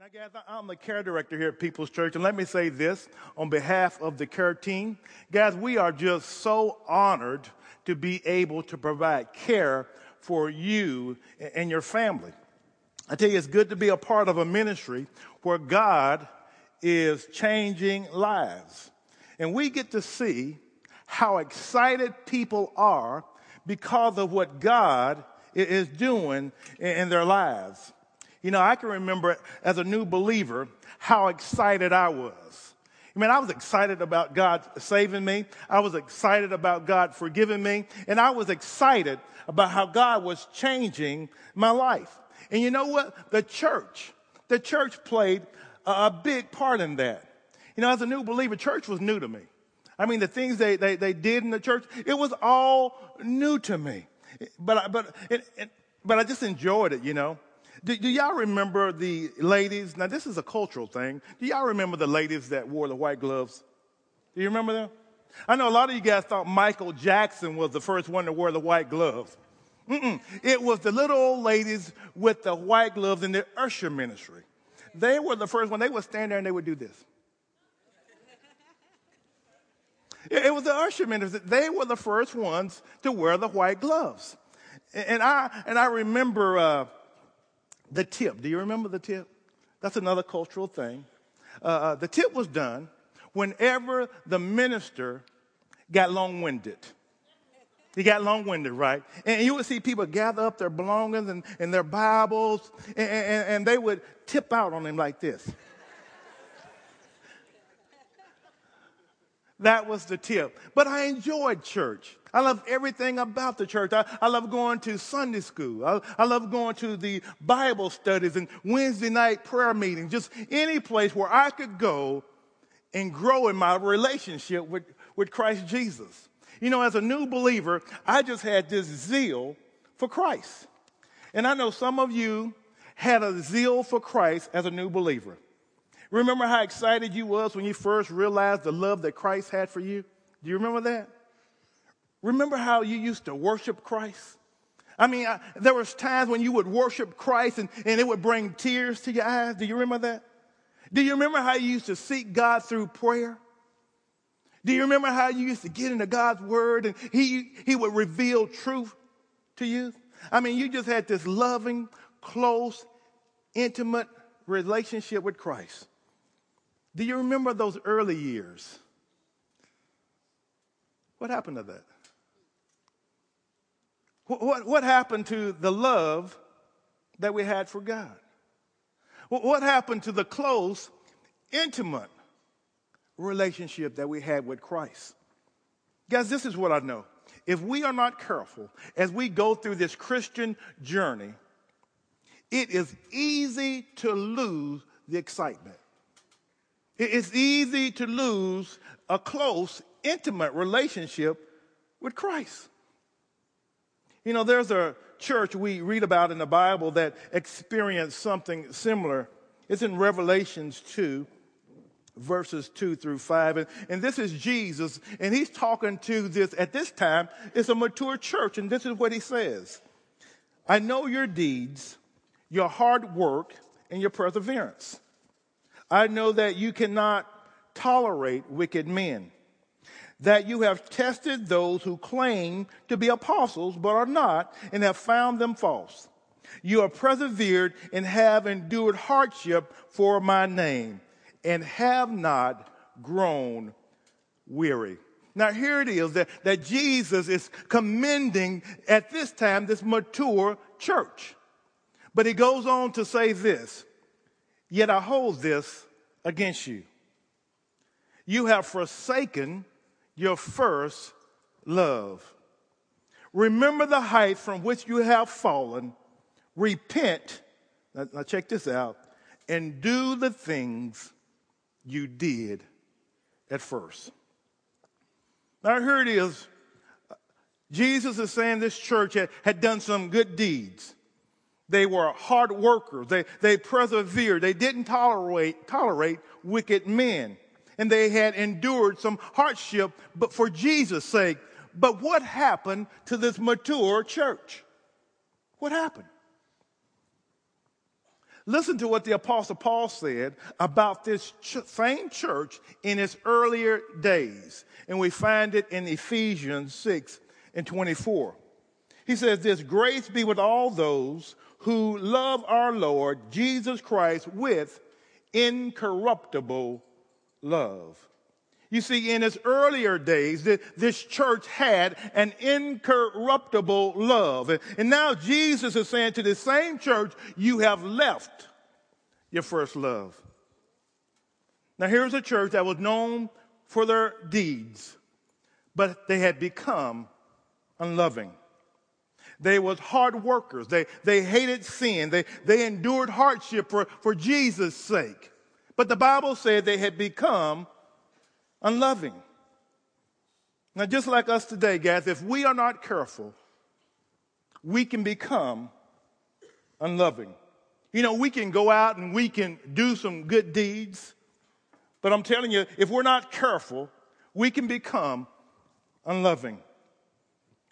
Now, guys, I'm the care director here at People's Church, and let me say this on behalf of the care team. Guys, we are just so honored to be able to provide care for you and your family. I tell you, it's good to be a part of a ministry where God is changing lives. And we get to see how excited people are because of what God is doing in their lives. You know, I can remember as a new believer how excited I was. I mean, I was excited about God saving me. I was excited about God forgiving me. And I was excited about how God was changing my life. And you know what? The church, the church played a big part in that. You know, as a new believer, church was new to me. I mean, the things they, they, they did in the church, it was all new to me. But, but, it, it, but I just enjoyed it, you know. Do, do, y'all remember the ladies? Now, this is a cultural thing. Do y'all remember the ladies that wore the white gloves? Do you remember them? I know a lot of you guys thought Michael Jackson was the first one to wear the white gloves. Mm-mm. It was the little old ladies with the white gloves in the usher ministry. They were the first one. They would stand there and they would do this. It was the usher ministry. They were the first ones to wear the white gloves. And I, and I remember uh, the tip. Do you remember the tip? That's another cultural thing. Uh, uh the tip was done whenever the minister got long winded. He got long winded, right? And you would see people gather up their belongings and, and their Bibles, and, and, and they would tip out on him like this. That was the tip. But I enjoyed church. I love everything about the church. I, I love going to Sunday school. I, I, love going to the Bible studies and Wednesday night prayer meetings, just any place where I could go and grow in my relationship with, with Christ Jesus. You know, as a new believer, I just had this zeal for Christ. And I know some of you had a zeal for Christ as a new believer. Remember how excited you was when you first realized the love that Christ had for you? Do you remember that? Remember how you used to worship Christ? I mean, I, there was times when you would worship Christ and, and it would bring tears to your eyes. Do you remember that? Do you remember how you used to seek God through prayer? Do you remember how you used to get into God's word and he, he would reveal truth to you? I mean, you just had this loving, close, intimate relationship with Christ. Do you remember those early years? What happened to that? What, what happened to the love that we had for God? What happened to the close, intimate relationship that we had with Christ? Guys, this is what I know. If we are not careful as we go through this Christian journey, it is easy to lose the excitement. It's easy to lose a close, intimate relationship with Christ. You know, there's a church we read about in the Bible that experienced something similar. It's in Revelations 2, verses 2 through 5. And, and this is Jesus, and he's talking to this, at this time, it's a mature church, and this is what he says I know your deeds, your hard work, and your perseverance. I know that you cannot tolerate wicked men that you have tested those who claim to be apostles but are not and have found them false. You have persevered and have endured hardship for my name and have not grown weary. Now, here it is that, that Jesus is commending at this time this mature church. But he goes on to say this Yet I hold this against you. You have forsaken your first love. Remember the height from which you have fallen. Repent. Now, now, check this out. And do the things you did at first. Now, here it is. Jesus is saying this church had, had done some good deeds. They were hard workers. They, they persevered. They didn't tolerate, tolerate wicked men and they had endured some hardship, but for Jesus' sake. But what happened to this mature church? What happened? Listen to what the Apostle Paul said about this ch- same church in its earlier days. And we find it in Ephesians 6 and 24. He says, This grace be with all those who love our Lord Jesus Christ with incorruptible love. You see, in its earlier days, this church had an incorruptible love. And now Jesus is saying to the same church, you have left your first love. Now here's a church that was known for their deeds, but they had become unloving. They was hard workers. They, they hated sin. They, they endured hardship for, for Jesus' sake. But the Bible said they had become unloving. Now, just like us today, guys, if we are not careful, we can become unloving. You know, we can go out and we can do some good deeds, but I'm telling you, if we're not careful, we can become unloving.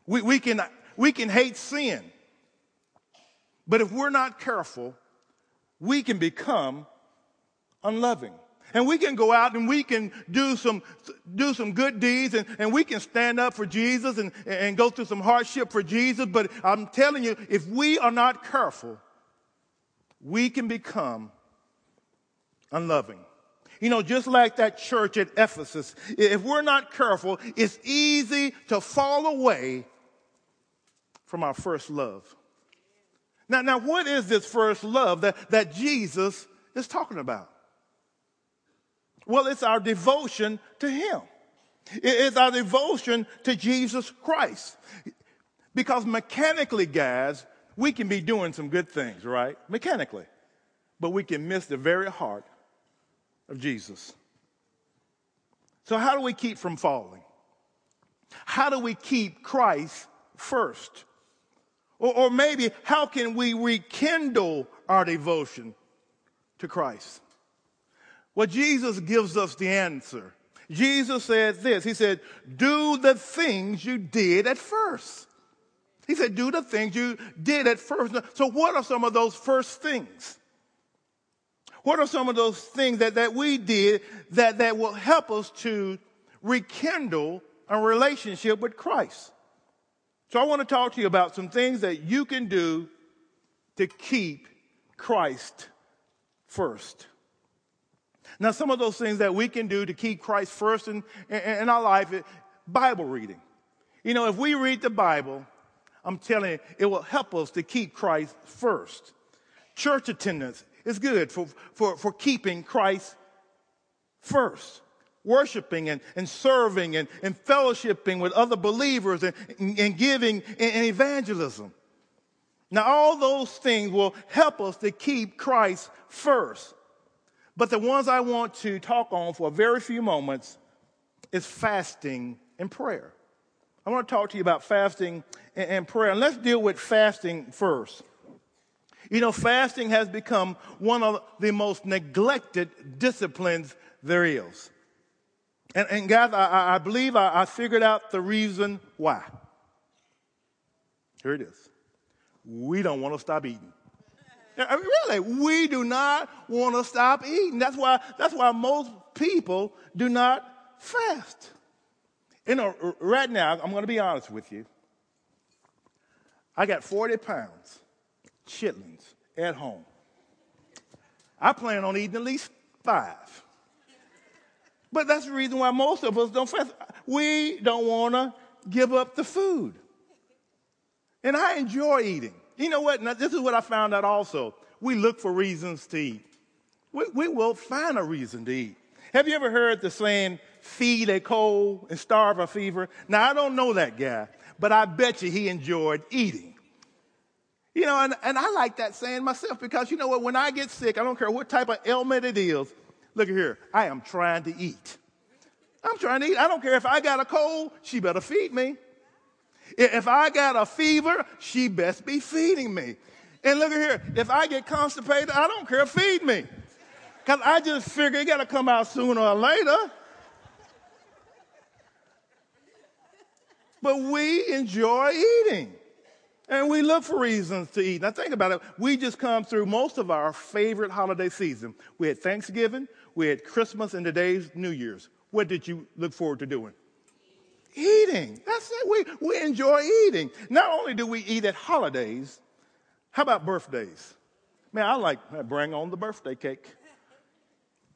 We, we, can, we can hate sin, but if we're not careful, we can become unloving. And we can go out and we can do some, do some good deeds and, and we can stand up for Jesus and, and go through some hardship for Jesus. But I'm telling you, if we are not careful, we can become unloving. You know, just like that church at Ephesus, if we're not careful, it's easy to fall away from our first love. Now, now what is this first love that, that Jesus is talking about? Well, it's our devotion to Him. It's our devotion to Jesus Christ. Because mechanically, guys, we can be doing some good things, right? Mechanically. But we can miss the very heart of Jesus. So, how do we keep from falling? How do we keep Christ first? Or, or maybe, how can we rekindle our devotion to Christ? Well, Jesus gives us the answer. Jesus said this He said, Do the things you did at first. He said, Do the things you did at first. So, what are some of those first things? What are some of those things that, that we did that, that will help us to rekindle a relationship with Christ? So, I want to talk to you about some things that you can do to keep Christ first. Now, some of those things that we can do to keep Christ first in, in, in our life, Bible reading. You know, if we read the Bible, I'm telling you, it will help us to keep Christ first. Church attendance is good for, for, for keeping Christ first. Worshiping and, and serving and, and fellowshipping with other believers and, and giving and, and evangelism. Now, all those things will help us to keep Christ first. But the ones I want to talk on for a very few moments is fasting and prayer. I want to talk to you about fasting and, prayer. And let's deal with fasting first. You know, fasting has become one of the most neglected disciplines there is. And, and guys, I, I believe I, I figured out the reason why. Here it is. We don't want to stop eating. I mean, really, we do not want to stop eating. That's why, that's why most people do not fast. You know, right now, I'm going to be honest with you. I got 40 pounds chitlins at home. I plan on eating at least five. But that's the reason why most of us don't fast. We don't want to give up the food. And I enjoy eating. You know what? Now, this is what I found out also. We look for reasons to eat. We, we will find a reason to eat. Have you ever heard the saying, feed a cold and starve a fever? Now, I don't know that guy, but I bet you he enjoyed eating. You know, and, and I like that saying myself because you know what? When I get sick, I don't care what type of ailment it is. Look at here. I am trying to eat. I'm trying to eat. I don't care if I got a cold, she better feed me. If I got a fever, she best be feeding me. And look at here, if I get constipated, I don't care, feed me. Because I just figure it got to come out sooner or later. But we enjoy eating. And we look for reasons to eat. Now think about it. We just come through most of our favorite holiday season. We had Thanksgiving, we had Christmas, and today's New Year's. What did you look forward to doing? Eating. That's it. We, we enjoy eating. Not only do we eat at holidays, how about birthdays? Man, I like bring on the birthday cake.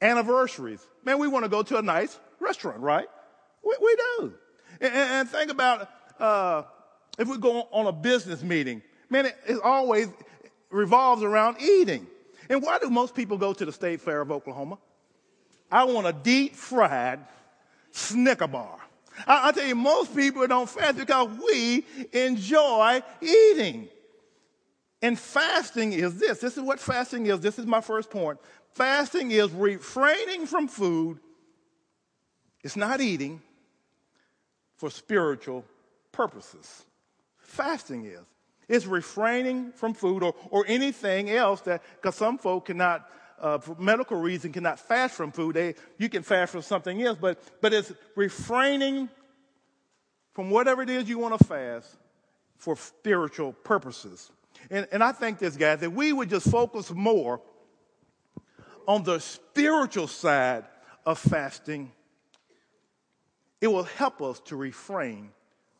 Anniversaries. Man, we want to go to a nice restaurant, right? We, we do. And, and, think about uh, if we go on a business meeting, man, it, it always revolves around eating. And why do most people go to the State Fair of Oklahoma? I want a deep fried Snicker bar. I, I tell you, most people don't fast because we enjoy eating. And fasting is this. This is what fasting is. This is my first point. Fasting is refraining from food. It's not eating for spiritual purposes. Fasting is. It's refraining from food or, or anything else that, because some folk cannot, uh, for medical reason, cannot fast from food. They, you can fast from something else, but, but it's refraining from whatever it is you want to fast for spiritual purposes. And, and I think this, guys, that we would just focus more on the spiritual side of fasting, it will help us to refrain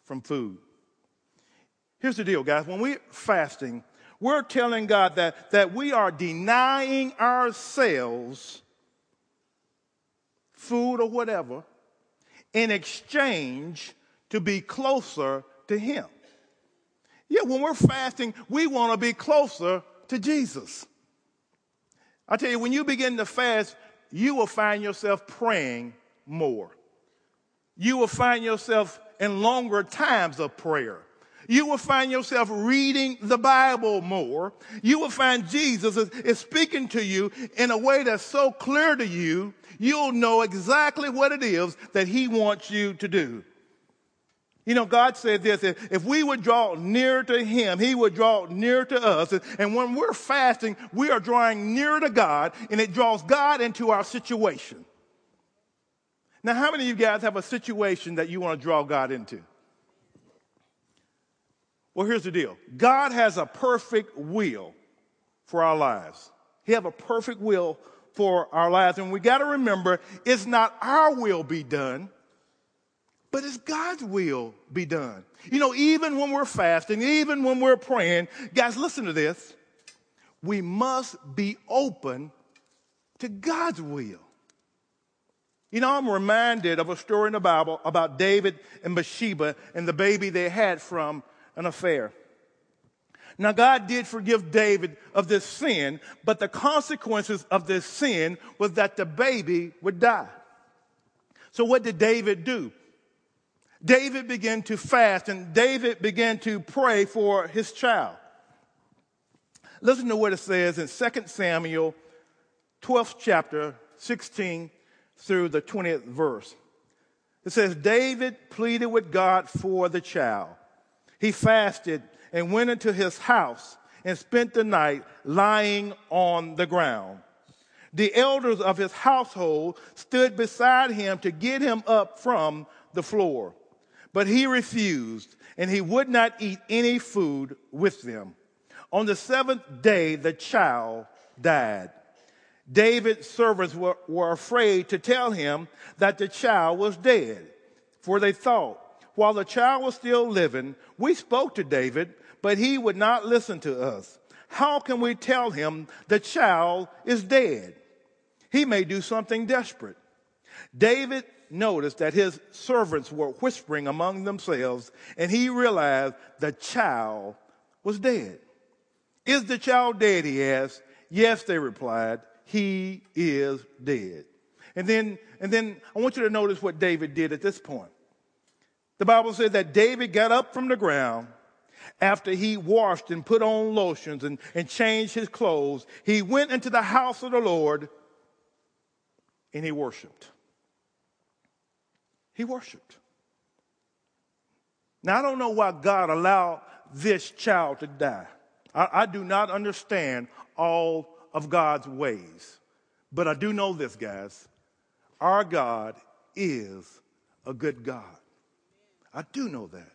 from food. Here's the deal, guys. When we're fasting, we're telling God that, that we are denying ourselves food or whatever in exchange to be closer to Him. Yeah, when we're fasting, we want to be closer to Jesus. I tell you, when you begin to fast, you will find yourself praying more. You will find yourself in longer times of prayer. You will find yourself reading the Bible more. You will find Jesus is, is, speaking to you in a way that's so clear to you, you'll know exactly what it is that He wants you to do. You know, God said this if we would draw near to Him, He would draw near to us. And when we're fasting, we are drawing near to God, and it draws God into our situation. Now, how many of you guys have a situation that you want to draw God into? Well, here's the deal God has a perfect will for our lives, He has a perfect will for our lives. And we got to remember it's not our will be done but it's God's will be done. You know, even when we're fasting, even when we're praying, guys, listen to this. We must be open to God's will. You know, I'm reminded of a story in the Bible about David and Bathsheba and the baby they had from an affair. Now, God did forgive David of this sin, but the consequences of this sin was that the baby would die. So, what did David do? David began to fast and David began to pray for his child. Listen to what it says in 2 Samuel 12th chapter 16 through the 20th verse. It says, David pleaded with God for the child. He fasted and went into his house and spent the night lying on the ground. The elders of his household stood beside him to get him up from the floor. But he refused, and he would not eat any food with them. On the seventh day, the child died. David's servants were, were afraid to tell him that the child was dead, for they thought, while the child was still living, we spoke to David, but he would not listen to us. How can we tell him the child is dead? He may do something desperate. David noticed that his servants were whispering among themselves, and he realized the child was dead. Is the child dead? He asked. Yes, they replied. He is dead. And then, and then I want you to notice what David did at this point. The Bible says that David got up from the ground after he washed and put on lotions and, and changed his clothes. He went into the house of the Lord and he worshiped. He worshiped. Now, I don't know why God allowed this child to die. I, I, do not understand all of God's ways. But I do know this, guys. Our God is a good God. I do know that.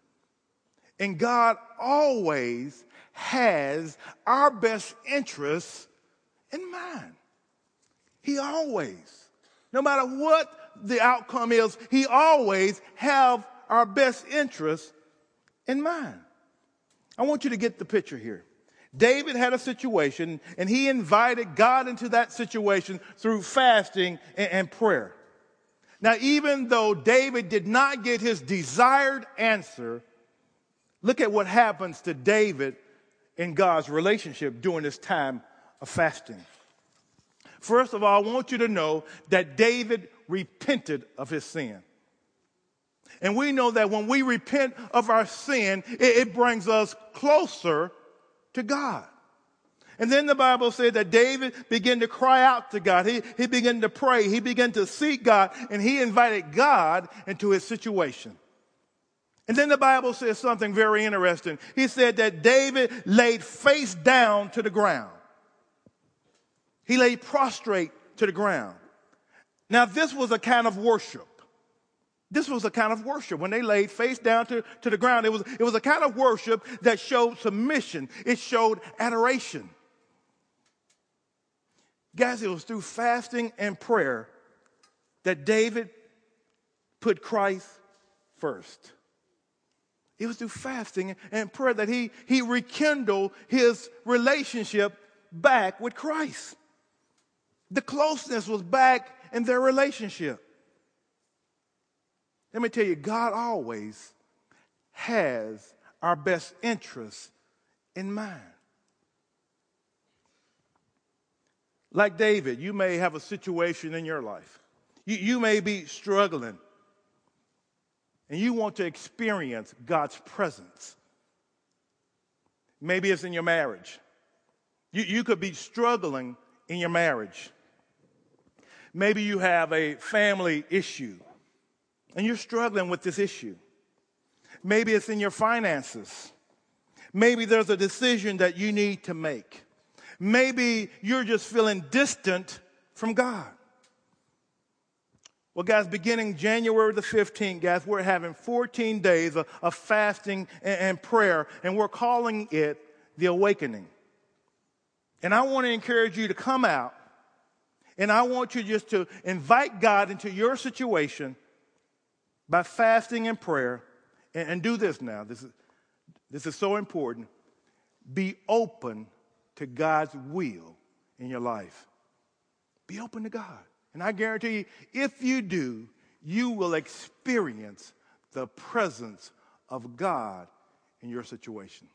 And God always has our best interests in mind. He always, no matter what the outcome is, he always have our best interests in mind. I want you to get the picture here. David had a situation and he invited God into that situation through fasting and, prayer. Now, even though David did not get his desired answer, look at what happens to David in God's relationship during this time of fasting. First of all, I want you to know that David repented of his sin. And we know that when we repent of our sin, it, brings us closer to God. And then the Bible said that David began to cry out to God. He, he began to pray. He began to seek God and he invited God into his situation. And then the Bible says something very interesting. He said that David laid face down to the ground. He lay prostrate to the ground. Now, this was a kind of worship. This was a kind of worship. When they laid face down to, to the ground, it was, it was a kind of worship that showed submission, it showed adoration. Guys, it was through fasting and prayer that David put Christ first. It was through fasting and prayer that he, he rekindled his relationship back with Christ. The closeness was back in their relationship. Let me tell you, God always has our best interests in mind. Like David, you may have a situation in your life. You, you may be struggling and you want to experience God's presence. Maybe it's in your marriage. You, you could be struggling in your marriage. Maybe you have a family issue and you're struggling with this issue. Maybe it's in your finances. Maybe there's a decision that you need to make. Maybe you're just feeling distant from God. Well, guys, beginning January the 15th, guys, we're having 14 days of, of fasting and, and prayer, and we're calling it the awakening. And I want to encourage you to come out and I want you just to invite God into your situation by fasting and prayer. And, and do this now. This is, this is so important. Be open to God's will in your life. Be open to God. And I guarantee you, if you do, you will experience the presence of God in your situation.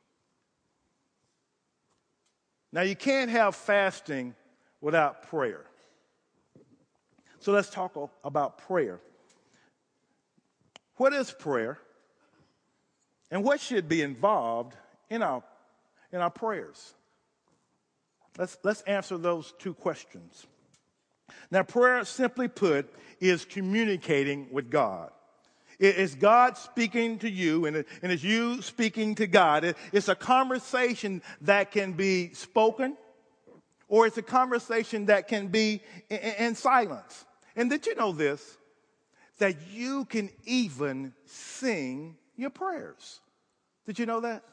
Now, you can't have fasting without prayer. So let's talk about prayer. What is prayer? And what should be involved in our, in our prayers? Let's, let's answer those two questions. Now, prayer, simply put, is communicating with God. It's God speaking to you, and it's you speaking to God. It's a conversation that can be spoken, or it's a conversation that can be in silence. And did you know this? That you can even sing your prayers. Did you know that?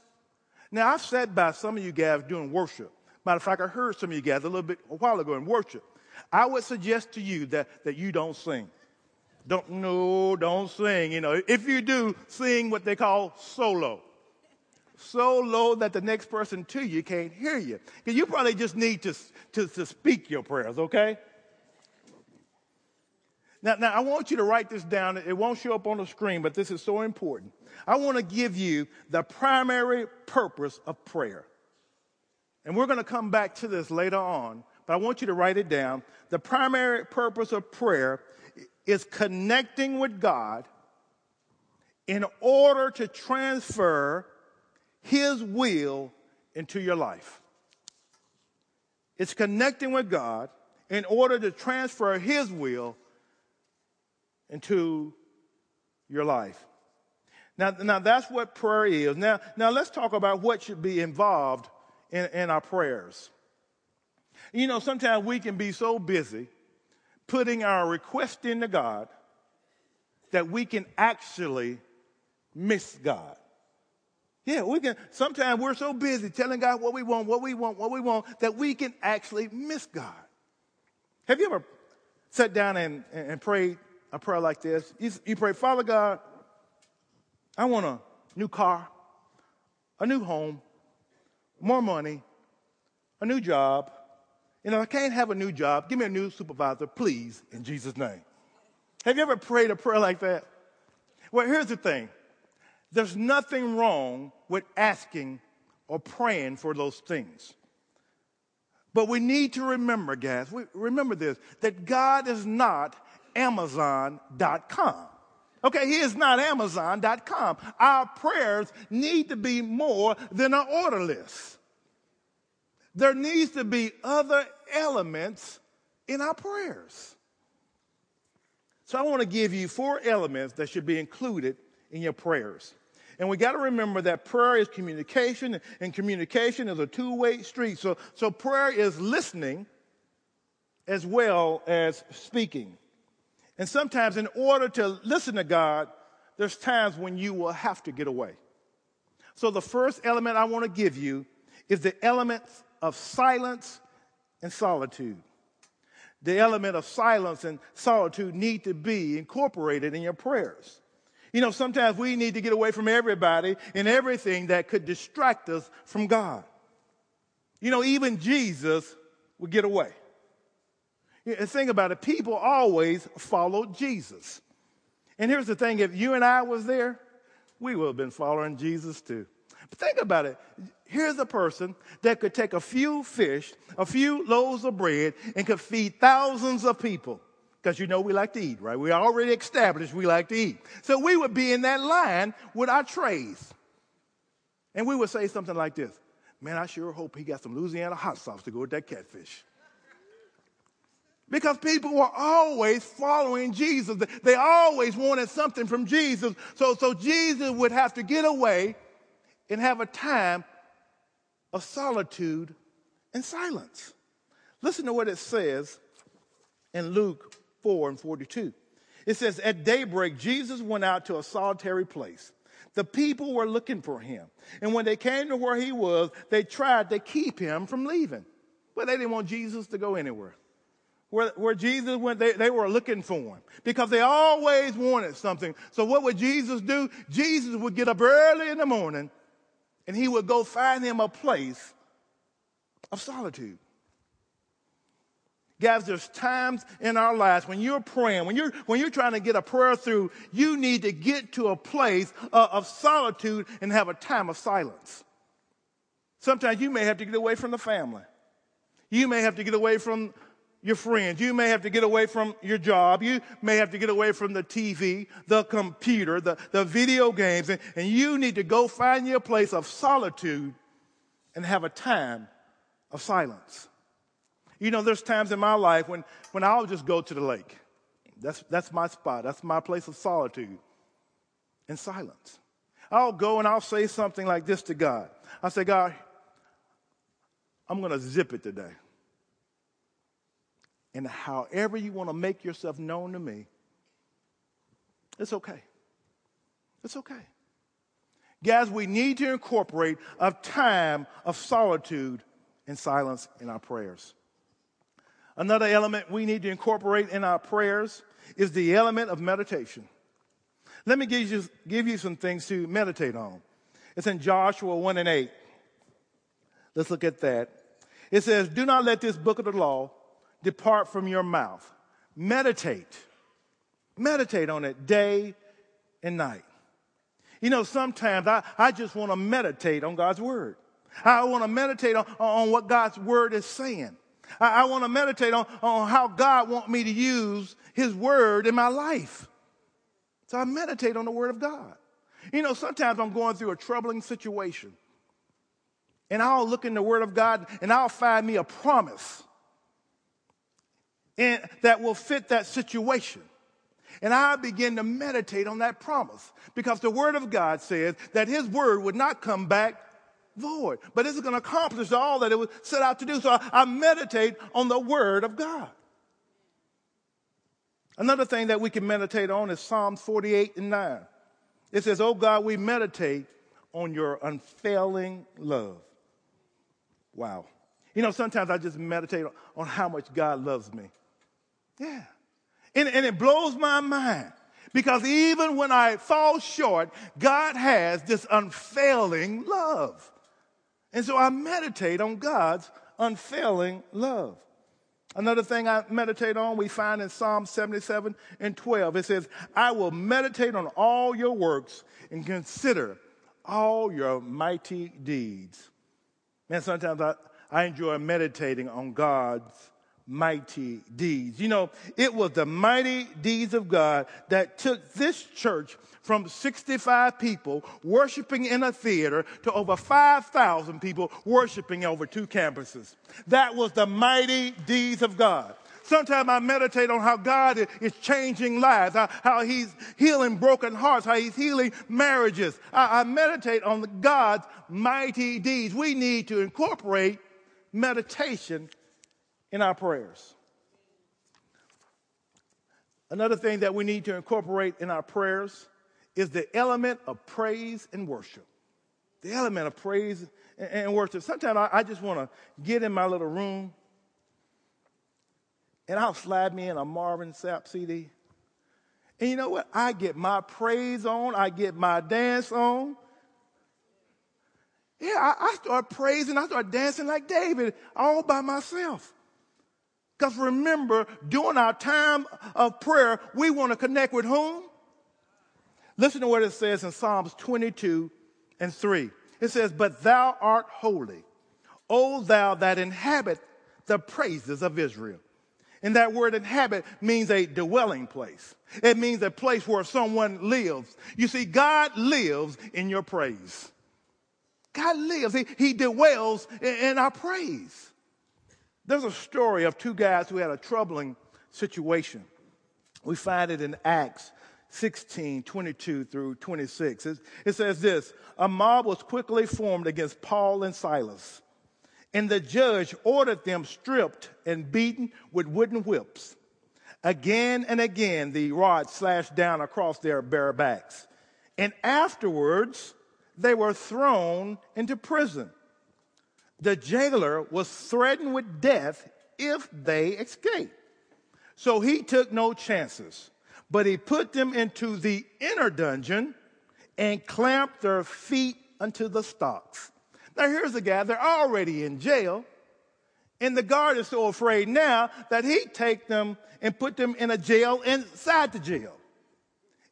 Now, I've sat by some of you guys doing worship. Matter of fact, I heard some of you guys a little bit a while ago in worship. I would suggest to you that, that you don't sing. Don't, no, don't sing. You know, if you do, sing what they call solo. So low that the next person to you can't hear you. Because you probably just need to, to, to speak your prayers, okay? Now, now, I want you to write this down. It won't show up on the screen, but this is so important. I want to give you the primary purpose of prayer. And we're going to come back to this later on, but I want you to write it down. The primary purpose of prayer is connecting with God in order to transfer His will into your life. It's connecting with God in order to transfer His will into your life. Now, now that's what prayer is. Now, now let's talk about what should be involved in, in our prayers. You know, sometimes we can be so busy putting our request into God that we can actually miss God. Yeah, we can. Sometimes we're so busy telling God what we want, what we want, what we want, that we can actually miss God. Have you ever sat down and, and prayed a prayer like this? You, you pray, Father God, I want a new car, a new home, more money, a new job. And if I can't have a new job, give me a new supervisor, please, in Jesus' name. Have you ever prayed a prayer like that? Well, here's the thing there's nothing wrong with asking or praying for those things. But we need to remember, guys, we, remember this that God is not Amazon.com. Okay, He is not Amazon.com. Our prayers need to be more than an order list. There needs to be other elements in our prayers. So I want to give you four elements that should be included in your prayers. And we got to remember that prayer is communication, and communication is a two way street. So, so prayer is listening as well as speaking. And sometimes, in order to listen to God, there's times when you will have to get away. So, the first element I want to give you is the element of silence and solitude. The element of silence and solitude need to be incorporated in your prayers. You know, sometimes we need to get away from everybody and everything that could distract us from God. You know, even Jesus would get away. Think about it, people always followed Jesus. And here's the thing if you and I was there, we would have been following Jesus too. But think about it. Here's a person that could take a few fish, a few loaves of bread, and could feed thousands of people. Because you know we like to eat, right? We already established we like to eat. So we would be in that line with our trays. And we would say something like this Man, I sure hope he got some Louisiana hot sauce to go with that catfish. Because people were always following Jesus. They always wanted something from Jesus. So, so Jesus would have to get away and have a time of solitude and silence. Listen to what it says in Luke 4 and 42. It says, At daybreak, Jesus went out to a solitary place. The people were looking for him. And when they came to where he was, they tried to keep him from leaving. But they didn't want Jesus to go anywhere. Where, where Jesus went, they, they were looking for him because they always wanted something. So what would Jesus do? Jesus would get up early in the morning and he would go find him a place of solitude. Guys, there's times in our lives when you're praying, when you're, when you're trying to get a prayer through, you need to get to a place of, of solitude and have a time of silence. Sometimes you may have to get away from the family. You may have to get away from your friends. You may have to get away from your job. You may have to get away from the TV, the computer, the, the video games, and, and you need to go find your place of solitude and have a time of silence. You know, there's times in my life when, when I'll just go to the lake. That's, that's my spot. That's my place of solitude and silence. I'll go and I'll say something like this to God. I say, God, I'm going to zip it today. And however you want to make yourself known to me, it's okay. It's okay. Guys, we need to incorporate a time of solitude and silence in our prayers. Another element we need to incorporate in our prayers is the element of meditation. Let me give you, give you some things to meditate on. It's in Joshua 1 and 8. Let's look at that. It says, Do not let this book of the law depart from your mouth. Meditate. Meditate on it day and night. You know, sometimes I, I just want to meditate on God's word. I want to meditate on, on what God's word is saying. I, I want to meditate on, on how God wants me to use His Word in my life. So I meditate on the Word of God. You know, sometimes I'm going through a troubling situation. And I'll look in the Word of God and I'll find me a promise in, that will fit that situation. And I begin to meditate on that promise because the Word of God says that His Word would not come back void, but it's going to accomplish all that it was set out to do. So I, I meditate on the Word of God. Another thing that we can meditate on is Psalm 48 and 9. It says, Oh God, we meditate on your unfailing love. Wow. You know, sometimes I just meditate on how much God loves me. Yeah. And, and it blows my mind because even when I fall short, God has this unfailing love. And so I meditate on God's unfailing love. Another thing I meditate on, we find in Psalm 77 and 12. It says, I will meditate on all your works and consider all your mighty deeds. Man, sometimes I, I enjoy meditating on God's mighty deeds. You know, it was the mighty deeds of God that took this church from 65 people worshiping in a theater to over 5,000 people worshiping over two campuses. That was the mighty deeds of God. Sometimes I meditate on how God is changing lives, how, He's healing broken hearts, how He's healing marriages. I meditate on God's mighty deeds. We need to incorporate meditation in our prayers. Another thing that we need to incorporate in our prayers is the element of praise and worship. The element of praise and worship. Sometimes I just want to get in my little room and I'll slide me in a Marvin Sapp CD. And you know what? I get my praise on, I get my dance on. Yeah, I, I start praising, I start dancing like David all by myself. Because remember, during our time of prayer, we want to connect with whom? Listen to what it says in Psalms 22 and 3. It says, But thou art holy, O thou that inhabit the praises of Israel. And that word inhabit means a dwelling place. It means a place where someone lives. You see, God lives in your praise. God lives. He, he dwells in, in our praise. There's a story of two guys who had a troubling situation. We find it in Acts 16, 22 through 26. It, says this A mob was quickly formed against Paul and Silas, and the judge ordered them stripped and beaten with wooden whips. Again and again, the rod slashed down across their bare backs. And afterwards, they were thrown into prison the jailer was threatened with death if they escaped. So he took no chances, but he put them into the inner dungeon and clamped their feet unto the stocks. Now here's a guy, they're already in jail, and the guard is so afraid now that he take them and put them in a jail inside the jail.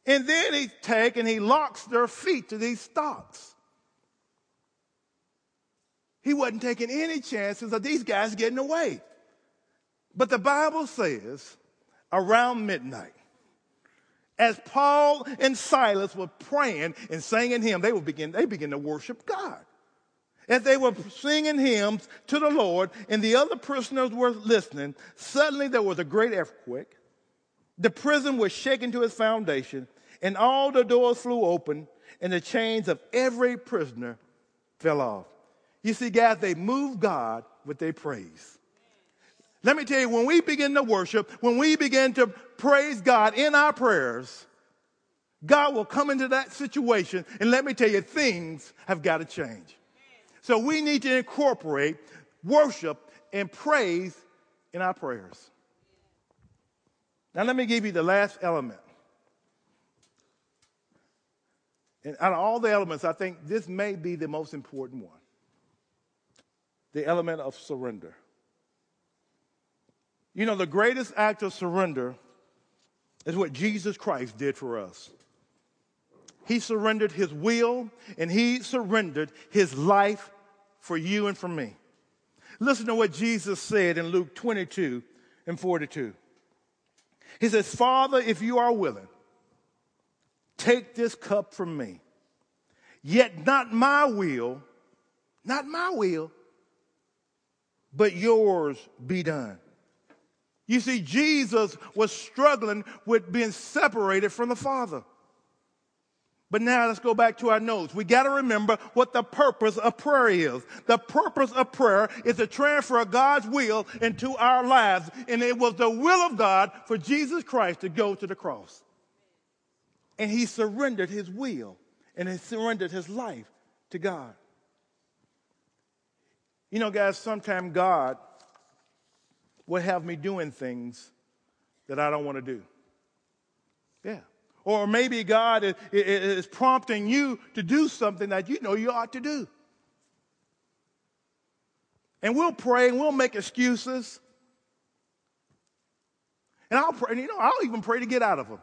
And then he take and he locks their feet to these stocks. He wasn't taking any chances of these guys getting away. But the Bible says around midnight, as Paul and Silas were praying and singing hymns, they begin, they began to worship God. As they were singing hymns to the Lord and the other prisoners were listening, suddenly there was a great earthquake. The prison was shaken to its foundation and all the doors flew open and the chains of every prisoner fell off. You see, guys, they move God with their praise. Let me tell you, when we begin to worship, when we begin to praise God in our prayers, God will come into that situation, and let me tell you, things have got to change. So we need to incorporate worship and praise in our prayers. Now, let me give you the last element. And out of all the elements, I think this may be the most important one the element of surrender. You know, the greatest act of surrender is what Jesus Christ did for us. He surrendered his will and he surrendered his life for you and for me. Listen to what Jesus said in Luke 22 and 42. He says, Father, if you are willing, take this cup from me. Yet not my will, not my will, but yours be done. You see, Jesus was struggling with being separated from the Father. But now let's go back to our notes. We got to remember what the purpose of prayer is. The purpose of prayer is to transfer God's will into our lives. And it was the will of God for Jesus Christ to go to the cross. And he surrendered his will and he surrendered his life to God. You know, guys, sometimes God will have me doing things that I don't want to do. Yeah. Or maybe God is, is, prompting you to do something that you know you ought to do. And we'll pray and we'll make excuses. And I'll pray, and you know, I'll even pray to get out of them.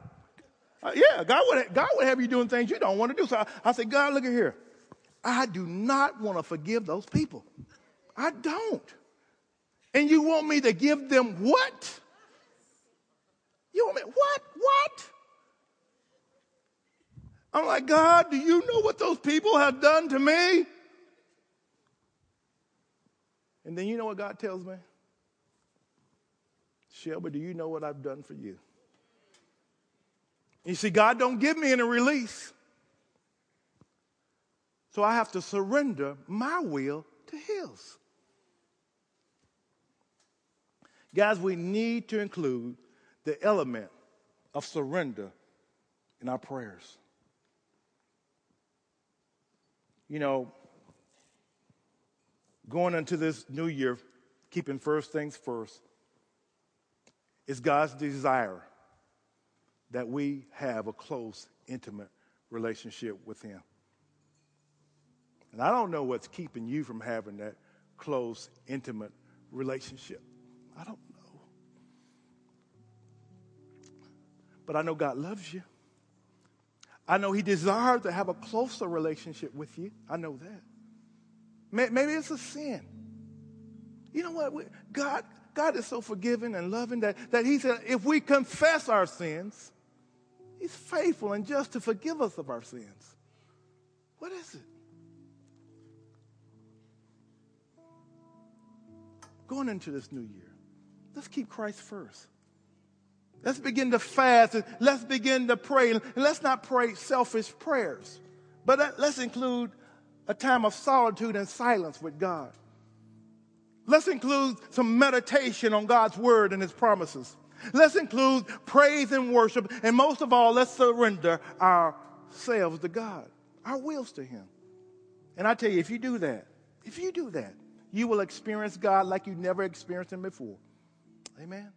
Uh, yeah, God would, God would have you doing things you don't want to do. So I, I say, God, look at here. I do not want to forgive those people. I don't. And you want me to give them what? You want me, what? What? I'm like, God, do you know what those people have done to me? And then you know what God tells me? Shelby, do you know what I've done for you? You see, God don't give me any release. So I have to surrender my will to His. Guys, we need to include the element of surrender in our prayers. You know, going into this new year, keeping first things first, is God's desire that we have a close, intimate relationship with Him. And I don't know what's keeping you from having that close, intimate relationship. I don't But I know God loves you. I know He desires to have a closer relationship with you. I know that. Maybe it's a sin. You know what? God, God is so forgiving and loving that, that He said, if we confess our sins, He's faithful and just to forgive us of our sins. What is it? Going into this new year, let's keep Christ first. Let's begin to fast. And let's begin to pray. And let's not pray selfish prayers, but let's include a time of solitude and silence with God. Let's include some meditation on God's word and his promises. Let's include praise and worship. And most of all, let's surrender ourselves to God, our wills to him. And I tell you, if you do that, if you do that, you will experience God like you never experienced him before. Amen.